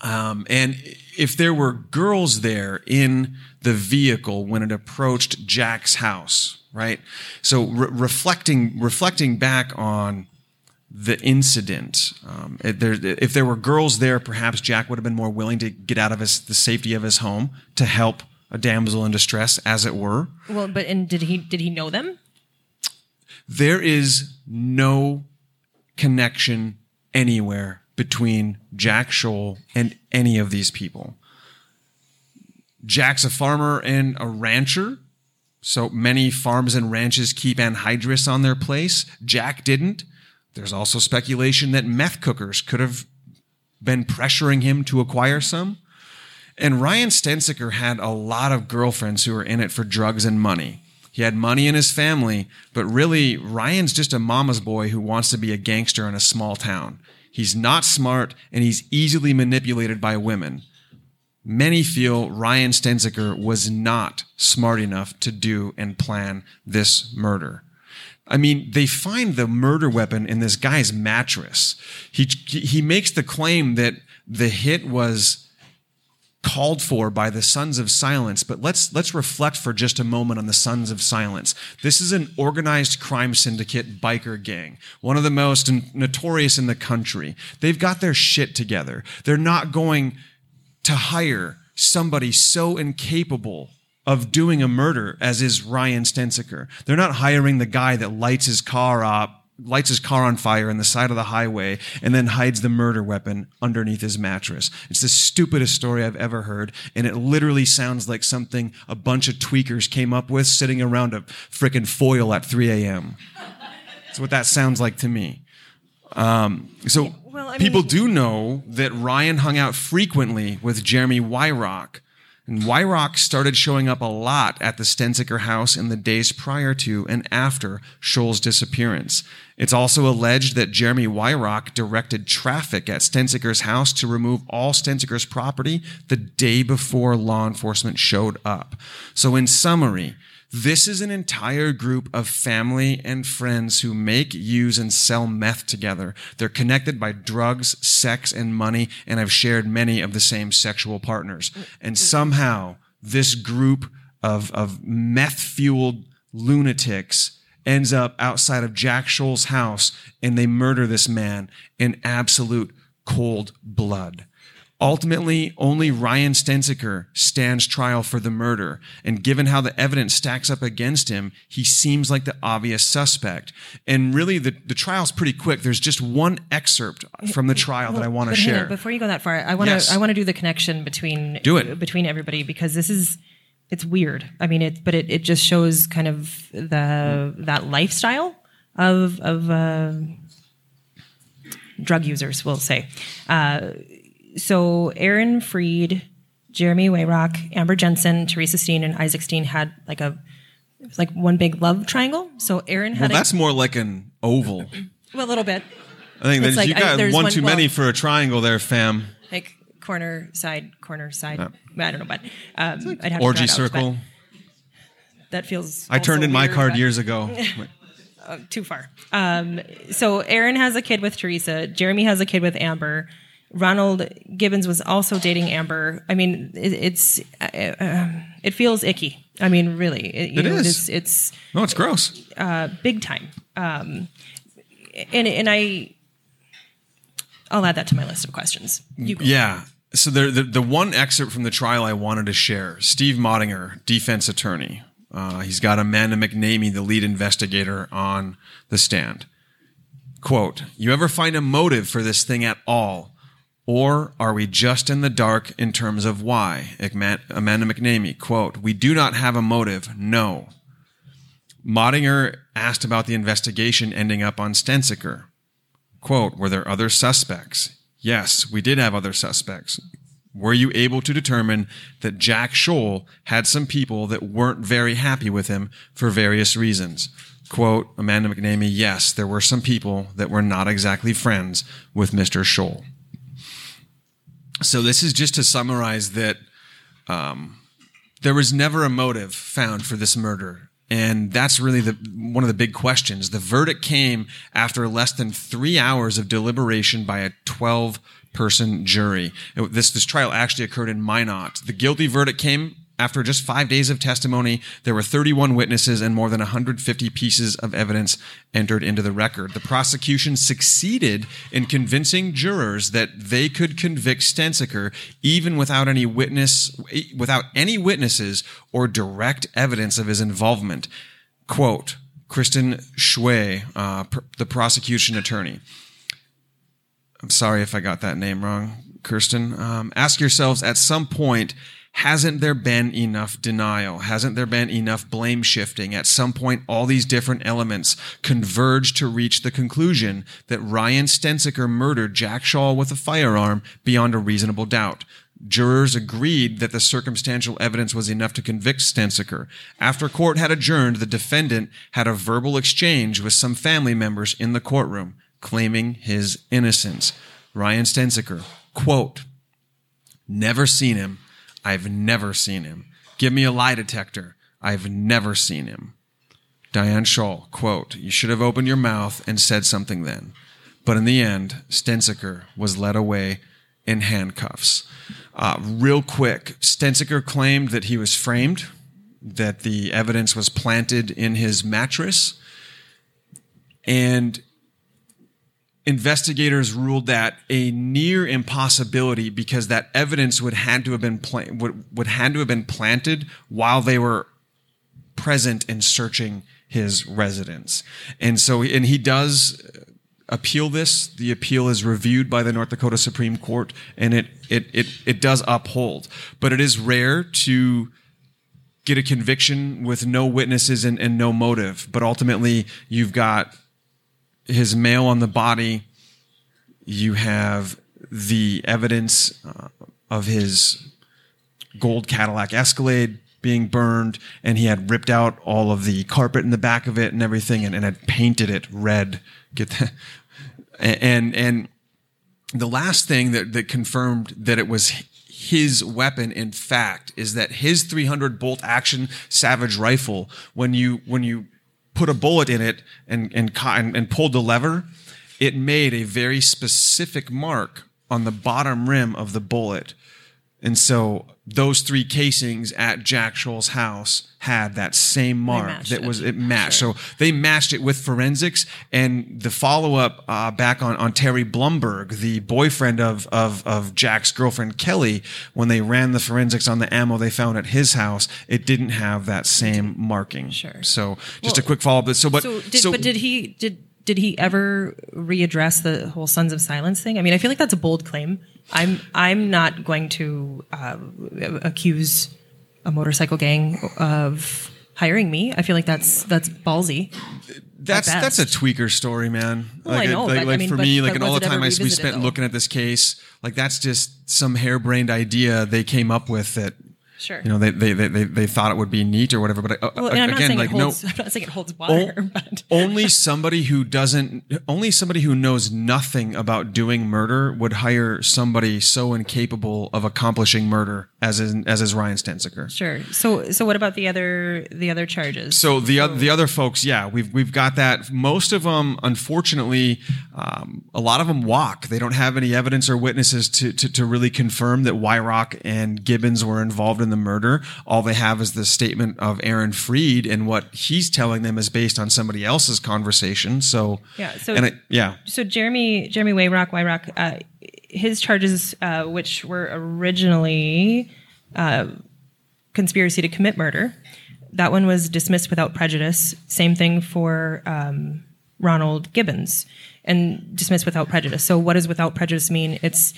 [SPEAKER 1] Um, and if there were girls there in the vehicle when it approached Jack's house, right? So re- reflecting reflecting back on the incident, um, if, there, if there were girls there, perhaps Jack would have been more willing to get out of his, the safety of his home to help a damsel in distress, as it were.
[SPEAKER 2] Well, but and did he did he know them?
[SPEAKER 1] There is no connection anywhere between Jack Scholl and any of these people. Jack's a farmer and a rancher, so many farms and ranches keep anhydrous on their place. Jack didn't. There's also speculation that meth cookers could have been pressuring him to acquire some. And Ryan Stensiker had a lot of girlfriends who were in it for drugs and money. He had money in his family, but really, Ryan's just a mama's boy who wants to be a gangster in a small town. He's not smart and he's easily manipulated by women. Many feel Ryan Stensiker was not smart enough to do and plan this murder. I mean, they find the murder weapon in this guy's mattress. He, he makes the claim that the hit was called for by the Sons of Silence, but let's let's reflect for just a moment on the Sons of Silence. This is an organized crime syndicate biker gang, one of the most notorious in the country. They've got their shit together. They're not going to hire somebody so incapable of doing a murder as is Ryan Stensiker. They're not hiring the guy that lights his car up lights his car on fire in the side of the highway and then hides the murder weapon underneath his mattress. It's the stupidest story I've ever heard. And it literally sounds like something a bunch of tweakers came up with sitting around a frickin' foil at 3 a.m. That's what that sounds like to me. Um, so well, I mean, people do know that Ryan hung out frequently with Jeremy Wyrock and Wyrock started showing up a lot at the Stensiker house in the days prior to and after Scholl's disappearance. It's also alleged that Jeremy Wyrock directed traffic at Stensiker's house to remove all Stensiker's property the day before law enforcement showed up. So in summary, this is an entire group of family and friends who make, use, and sell meth together. They're connected by drugs, sex, and money, and have shared many of the same sexual partners. And somehow, this group of, of meth fueled lunatics ends up outside of Jack Scholl's house and they murder this man in absolute cold blood. Ultimately, only Ryan Stensiker stands trial for the murder, and given how the evidence stacks up against him, he seems like the obvious suspect. And really, the, the trial's pretty quick. There's just one excerpt from the trial well, that I want to share.
[SPEAKER 2] before you go that far, I want to yes. I want to do the connection between
[SPEAKER 1] do it.
[SPEAKER 2] between everybody because this is it's weird. I mean, it but it, it just shows kind of the that lifestyle of of uh, drug users, we'll say. Uh, so Aaron Freed, Jeremy Wyrock, Amber Jensen, Teresa Steen, and Isaac Steen had like a it was like one big love triangle. So Aaron had
[SPEAKER 1] well, that's more like an oval.
[SPEAKER 2] well, a little bit.
[SPEAKER 1] I think that like, you got I, one, one, too well, many for a triangle there, fam.
[SPEAKER 2] Like corner side, corner side. I don't know, but um,
[SPEAKER 1] like I'd have orgy to circle.
[SPEAKER 2] that feels.
[SPEAKER 1] I turned in my card years ago.
[SPEAKER 2] uh, too far. Um, so Aaron has a kid with Teresa. Jeremy has a kid with Amber. Ronald Gibbons was also dating Amber. I mean, it, it's uh, uh, it feels icky. I mean, really,
[SPEAKER 1] it, it
[SPEAKER 2] know,
[SPEAKER 1] is.
[SPEAKER 2] It's, it's,
[SPEAKER 1] no, it's gross.
[SPEAKER 2] Uh, big time. Um, and and I, I'll add that to my list of questions.
[SPEAKER 1] yeah. So the, the, the one excerpt from the trial I wanted to share. Steve Mottinger, defense attorney. Uh, he's got Amanda McNamee, the lead investigator, on the stand. Quote: You ever find a motive for this thing at all? Or are we just in the dark in terms of why? Amanda McNamee, quote, We do not have a motive, no. Mottinger asked about the investigation ending up on Stensiker. Quote, Were there other suspects? Yes, we did have other suspects. Were you able to determine that Jack Scholl had some people that weren't very happy with him for various reasons? Quote, Amanda McNamee, yes, there were some people that were not exactly friends with Mr. Scholl. So this is just to summarize that um, there was never a motive found for this murder. And that's really the, one of the big questions. The verdict came after less than three hours of deliberation by a 12 person jury. This, this trial actually occurred in Minot. The guilty verdict came after just five days of testimony, there were 31 witnesses and more than 150 pieces of evidence entered into the record. The prosecution succeeded in convincing jurors that they could convict Stensiker even without any witness, without any witnesses or direct evidence of his involvement. Quote, Kristen Schway, uh, pr- the prosecution attorney. I'm sorry if I got that name wrong, Kirsten. Um, ask yourselves at some point, hasn't there been enough denial? Hasn't there been enough blame shifting? At some point, all these different elements converge to reach the conclusion that Ryan Stensiker murdered Jack Shaw with a firearm beyond a reasonable doubt. Jurors agreed that the circumstantial evidence was enough to convict Stensiker. After court had adjourned, the defendant had a verbal exchange with some family members in the courtroom, claiming his innocence. Ryan Stensiker, quote, Never seen him. I've never seen him. Give me a lie detector. I've never seen him. Diane Scholl, quote, You should have opened your mouth and said something then. But in the end, Stensiker was led away in handcuffs. Uh, real quick, Stensiker claimed that he was framed, that the evidence was planted in his mattress, and investigators ruled that a near impossibility because that evidence would had to have been pla- would, would had to have been planted while they were present and searching his residence. And so and he does appeal this. The appeal is reviewed by the North Dakota Supreme Court and it it it, it does uphold. But it is rare to get a conviction with no witnesses and, and no motive. But ultimately you've got his mail on the body. You have the evidence uh, of his gold Cadillac Escalade being burned, and he had ripped out all of the carpet in the back of it and everything, and, and had painted it red. Get that? And and the last thing that that confirmed that it was his weapon in fact is that his 300 bolt action savage rifle when you when you put a bullet in it and, and, and, pulled the lever, it made a very specific mark on the bottom rim of the bullet. And so those three casings at Jack Scholl's house had that same mark that
[SPEAKER 2] it.
[SPEAKER 1] was it matched.
[SPEAKER 2] Sure.
[SPEAKER 1] So they matched it with forensics and the follow up uh, back on, on Terry Blumberg, the boyfriend of, of of Jack's girlfriend Kelly, when they ran the forensics on the ammo they found at his house, it didn't have that same marking.
[SPEAKER 2] Sure.
[SPEAKER 1] So just a quick follow up. So but
[SPEAKER 2] so, did, but did he did did he ever readdress the whole Sons of Silence thing? I mean, I feel like that's a bold claim. I'm I'm not going to uh, accuse a motorcycle gang of hiring me. I feel like that's that's ballsy.
[SPEAKER 1] That's that's a tweaker story, man.
[SPEAKER 2] Well, I
[SPEAKER 1] like,
[SPEAKER 2] know,
[SPEAKER 1] like,
[SPEAKER 2] but, I mean,
[SPEAKER 1] for
[SPEAKER 2] but-
[SPEAKER 1] me, like and all the time I, we spent
[SPEAKER 2] though?
[SPEAKER 1] looking at this case, like that's just some harebrained idea they came up with that
[SPEAKER 2] Sure.
[SPEAKER 1] you know they they, they, they, thought it would be neat or whatever. But uh,
[SPEAKER 2] well, I'm
[SPEAKER 1] again, like
[SPEAKER 2] it
[SPEAKER 1] no.
[SPEAKER 2] I'm not saying it holds water,
[SPEAKER 1] O-
[SPEAKER 2] but
[SPEAKER 1] only somebody who doesn't only somebody who knows nothing about doing murder would hire somebody so incapable of accomplishing murder as is, as is Ryan Stensiker.
[SPEAKER 2] sure. So so what about the other the other charges?
[SPEAKER 1] So the oth- the other folks, yeah, we've we've got that. Most of them, unfortunately, um, a lot of them walk. They don't have any evidence or witnesses to to, to really confirm that Wyrock and Gibbons were involved in the murder. All they have is the statement of Aaron Freed, and what he's telling them is based on somebody else's conversation. So
[SPEAKER 2] Yeah, so-
[SPEAKER 1] and it, yeah,
[SPEAKER 2] so Jeremy Jeremy Wayrock Wyrock, uh, his charges, uh, which were originally uh, conspiracy to commit murder, that one was dismissed without prejudice. Same thing for um, Ronald Gibbons, and dismissed without prejudice. So, what does without prejudice mean? It's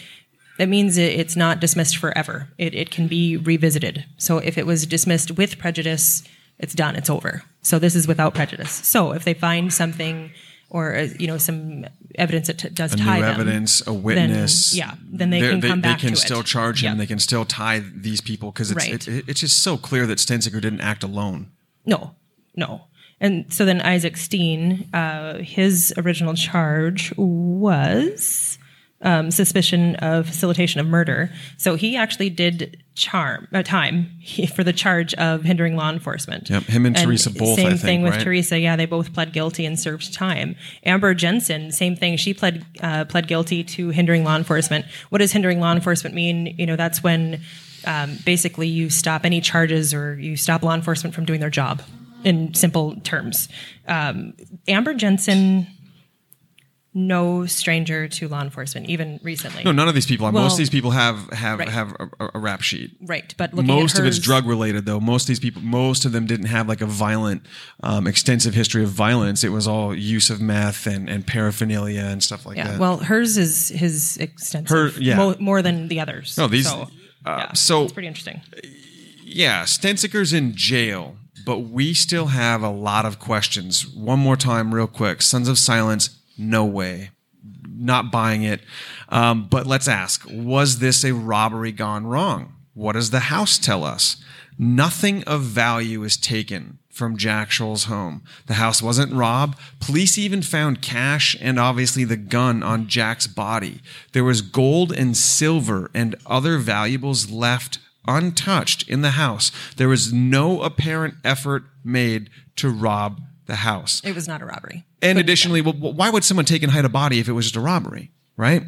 [SPEAKER 2] it means it, it's not dismissed forever. It, it can be revisited. So, if it was dismissed with prejudice, it's done. It's over. So, this is without prejudice. So, if they find something or uh, you know some evidence that t- does
[SPEAKER 1] a
[SPEAKER 2] tie
[SPEAKER 1] new
[SPEAKER 2] them,
[SPEAKER 1] evidence, a
[SPEAKER 2] then-
[SPEAKER 1] witness.
[SPEAKER 2] yeah, then they can come back
[SPEAKER 1] They can still
[SPEAKER 2] it.
[SPEAKER 1] charge him.
[SPEAKER 2] Yep.
[SPEAKER 1] They can still tie these people because it's
[SPEAKER 2] Right.
[SPEAKER 1] it, it's just so clear that Stensiker didn't act alone.
[SPEAKER 2] No, no. And so then Isaac Steen, uh, his original charge was um, suspicion of facilitation of murder. So he actually did charm uh, time for the charge of hindering law enforcement.
[SPEAKER 1] Yep, him and Teresa both,
[SPEAKER 2] Same thing with
[SPEAKER 1] right?
[SPEAKER 2] Teresa. Yeah, they both pled guilty and served time. Amber Jensen, same thing. She pled uh, pled guilty to hindering law enforcement. What does hindering law enforcement mean? You know, that's when um, basically you stop any charges or you stop law enforcement from doing their job. In simple terms, um, Amber Jensen, no stranger to law enforcement, even recently.
[SPEAKER 1] No, none of these people. are. Most of these people have have
[SPEAKER 2] right.
[SPEAKER 1] have a, a rap sheet.
[SPEAKER 2] Right, but looking
[SPEAKER 1] most
[SPEAKER 2] at
[SPEAKER 1] of it's drug related though most of these people most of them didn't have like a violent um, extensive history of violence it was all use of meth and, and paraphernalia and stuff like
[SPEAKER 2] Yeah,
[SPEAKER 1] that
[SPEAKER 2] well, hers is his extensive,
[SPEAKER 1] Her- yeah.
[SPEAKER 2] mo- more than the others.
[SPEAKER 1] No, these-
[SPEAKER 2] So,
[SPEAKER 1] uh,
[SPEAKER 2] yeah,
[SPEAKER 1] so-
[SPEAKER 2] it's pretty interesting.
[SPEAKER 1] yeah stensiker's in jail but we still have a lot of questions one more time real quick sons of silence no way not buying it. Um, but let's ask: Was this a robbery gone wrong? What does the house tell us? Nothing of value is taken from Jack Scholl's home. The house wasn't robbed. Police even found cash and obviously the gun on Jack's body. There was gold and silver and other valuables left untouched in the house. There was no apparent effort made to rob the house.
[SPEAKER 2] It was not a robbery.
[SPEAKER 1] And additionally, well, why would someone take and hide a body if it was just a robbery, right?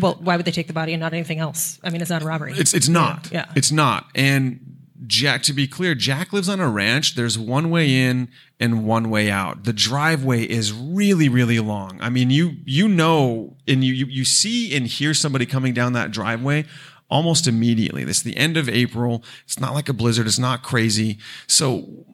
[SPEAKER 2] Well, why would they take the body and not anything else? I mean, it's not a robbery.
[SPEAKER 1] It's it's not.
[SPEAKER 2] Yeah.
[SPEAKER 1] It's not. And Jack, to be clear, Jack lives on a ranch. There's one way in and one way out. The driveway is really, really long. I mean, you you know, and you you, you see and hear somebody coming down that driveway almost immediately. This is the end of April. It's not like a blizzard. It's not crazy. So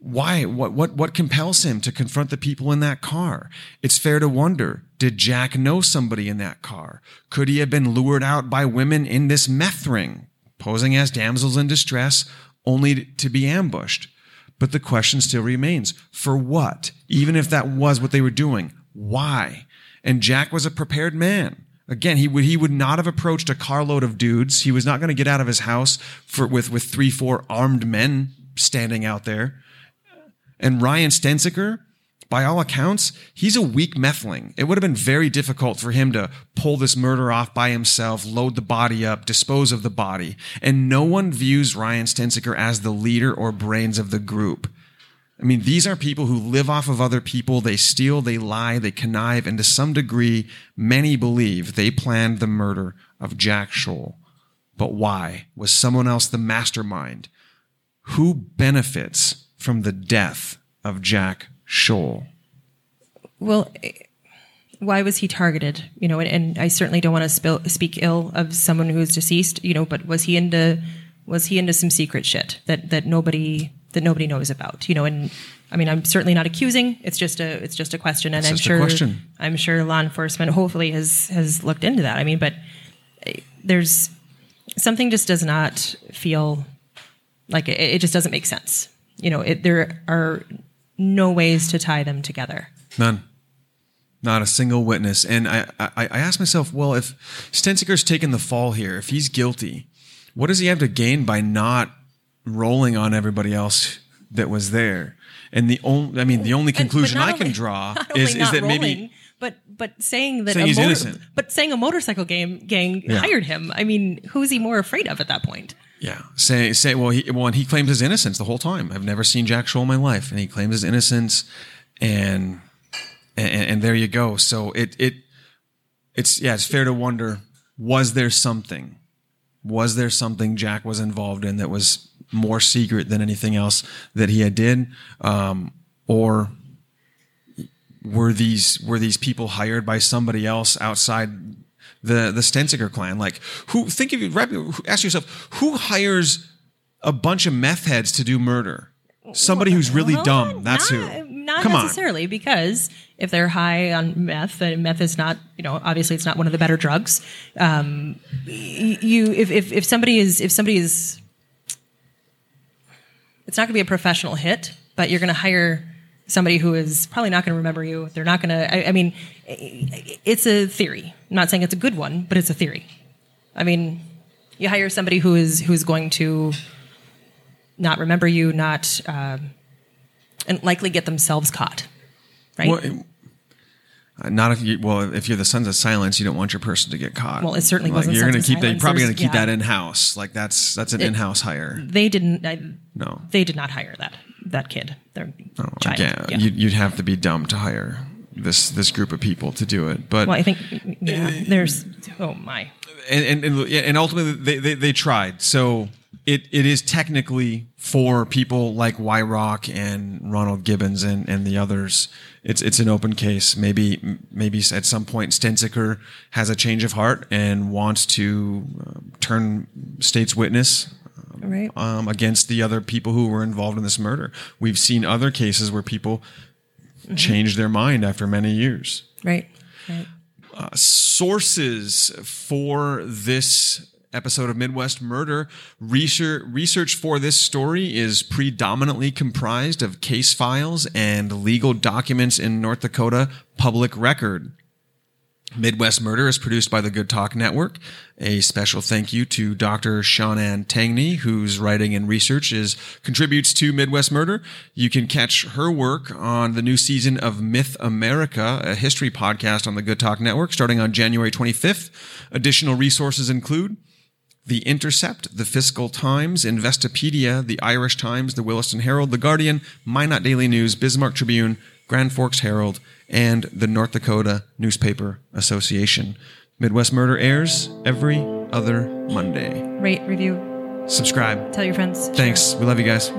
[SPEAKER 1] why? What, what, what compels him to confront the people in that car? It's fair to wonder, did Jack know somebody in that car? Could he have been lured out by women in this meth ring, posing as damsels in distress, only to be ambushed? But the question still remains, for what? Even if that was what they were doing, why? And Jack was a prepared man. Again, he would he would not have approached a carload of dudes. He was not going to get out of his house for with with three, four armed men standing out there. And Ryan Stensiker, by all accounts, he's a weak methling. It would have been very difficult for him to pull this murder off by himself, load the body up, dispose of the body. And no one views Ryan Stensiker as the leader or brains of the group. I mean, these are people who live off of other people. They steal, they lie, they connive, and to some degree, many believe they planned the murder of Jack Scholl. But why? Was someone else the mastermind? Who benefits from the death of Jack Scholl?
[SPEAKER 2] Well, why was he targeted? You know, and, and I certainly don't want to spill, speak ill of someone who's deceased. You know, but was he into was he into some secret shit that that nobody that nobody knows about? You know, and I mean, I'm certainly not accusing. It's just a it's just a question, and
[SPEAKER 1] It's
[SPEAKER 2] I'm sure. I'm sure law enforcement hopefully has has looked into that. I mean, but eh, there's something just does not feel like it, it just doesn't make sense. You know, it, there are no ways to tie them together.
[SPEAKER 1] None. Not a single witness. And I, I, I asked myself, well, if Stensiker's taken the fall here, if he's guilty, what does he have to gain by not rolling on everybody else that was there? And the only, I mean, the only conclusion I can
[SPEAKER 2] only-
[SPEAKER 1] draw is, is that maybe
[SPEAKER 2] but but saying that
[SPEAKER 1] Saying
[SPEAKER 2] a
[SPEAKER 1] he's
[SPEAKER 2] motor-
[SPEAKER 1] innocent.
[SPEAKER 2] but saying a motorcycle game gang
[SPEAKER 1] Yeah.
[SPEAKER 2] hired him. I mean, who's he more afraid of at that point?
[SPEAKER 1] Yeah, say say well he well and he claimed his innocence the whole time. I've never seen Jack Scholl in my life, and he claimed his innocence, and and, and there you go. So it it it's yeah, it's fair to wonder was there something, was there something Jack was involved in that was more secret than anything else that he had did, um, or were these were these people hired by somebody else outside the the Stensiker clan? Like who think of you ask yourself who hires a bunch of meth heads to do murder? Somebody who's really
[SPEAKER 2] Well,
[SPEAKER 1] dumb. That's
[SPEAKER 2] not,
[SPEAKER 1] who.
[SPEAKER 2] Not
[SPEAKER 1] Come on.
[SPEAKER 2] necessarily, because if they're high on meth, and meth is not, you know, obviously it's not one of the better drugs. Um, you, if, if if somebody is, if somebody is, it's not going to be a professional hit, but you're going to hire somebody who is probably not going to remember you. They're not going to. I, I mean, it's a theory. I'm not saying it's a good one, but it's a theory. I mean, you hire somebody who is who is going to not remember you, not um, and likely get themselves caught, right?
[SPEAKER 1] Well, uh, not if you well if you're the sons of silence you don't want your person to get caught
[SPEAKER 2] Well, it certainly
[SPEAKER 1] like,
[SPEAKER 2] wasn't
[SPEAKER 1] you're gonna keep that you're probably going to keep
[SPEAKER 2] yeah.
[SPEAKER 1] that in house like that's that's an in-house hire
[SPEAKER 2] they didn't. I,
[SPEAKER 1] no
[SPEAKER 2] they did not hire that that kid. Their
[SPEAKER 1] Oh,
[SPEAKER 2] child.
[SPEAKER 1] again,
[SPEAKER 2] Yeah.
[SPEAKER 1] you'd, you'd have to be dumb to hire this this group of people to do it. But
[SPEAKER 2] well, I think yeah. There's oh my.
[SPEAKER 1] and and, and, and ultimately they, they they tried. So it it is technically for people like Wyrock and Ronald Gibbons and and the others. It's it's an open case. Maybe maybe at some point Stensiker has a change of heart and wants to um, turn state's witness
[SPEAKER 2] Right.
[SPEAKER 1] um, against the other people who were involved in this murder. We've seen other cases where people Mm-hmm. change their mind after many years.
[SPEAKER 2] Right. Right.
[SPEAKER 1] Uh, sources for this episode of Midwest Murder research, research for this story is predominantly comprised of case files and legal documents in North Dakota public record. Midwest Murder is produced by the Good Talk Network. A special thank you to Dr. Shaunan Tangney, whose writing and research is contributes to Midwest Murder. You can catch her work on the new season of Myth America, a history podcast on the Good Talk Network, starting on January 25th. Additional resources include the Intercept, the Fiscal Times, Investopedia, the Irish Times, the Williston Herald, the Guardian, Minot Daily News, Bismarck Tribune, Grand Forks Herald, and the North Dakota Newspaper Association. Midwest Murder airs every other Monday.
[SPEAKER 2] Rate, review,
[SPEAKER 1] Subscribe.
[SPEAKER 2] tell your friends.
[SPEAKER 1] Thanks. We love you guys.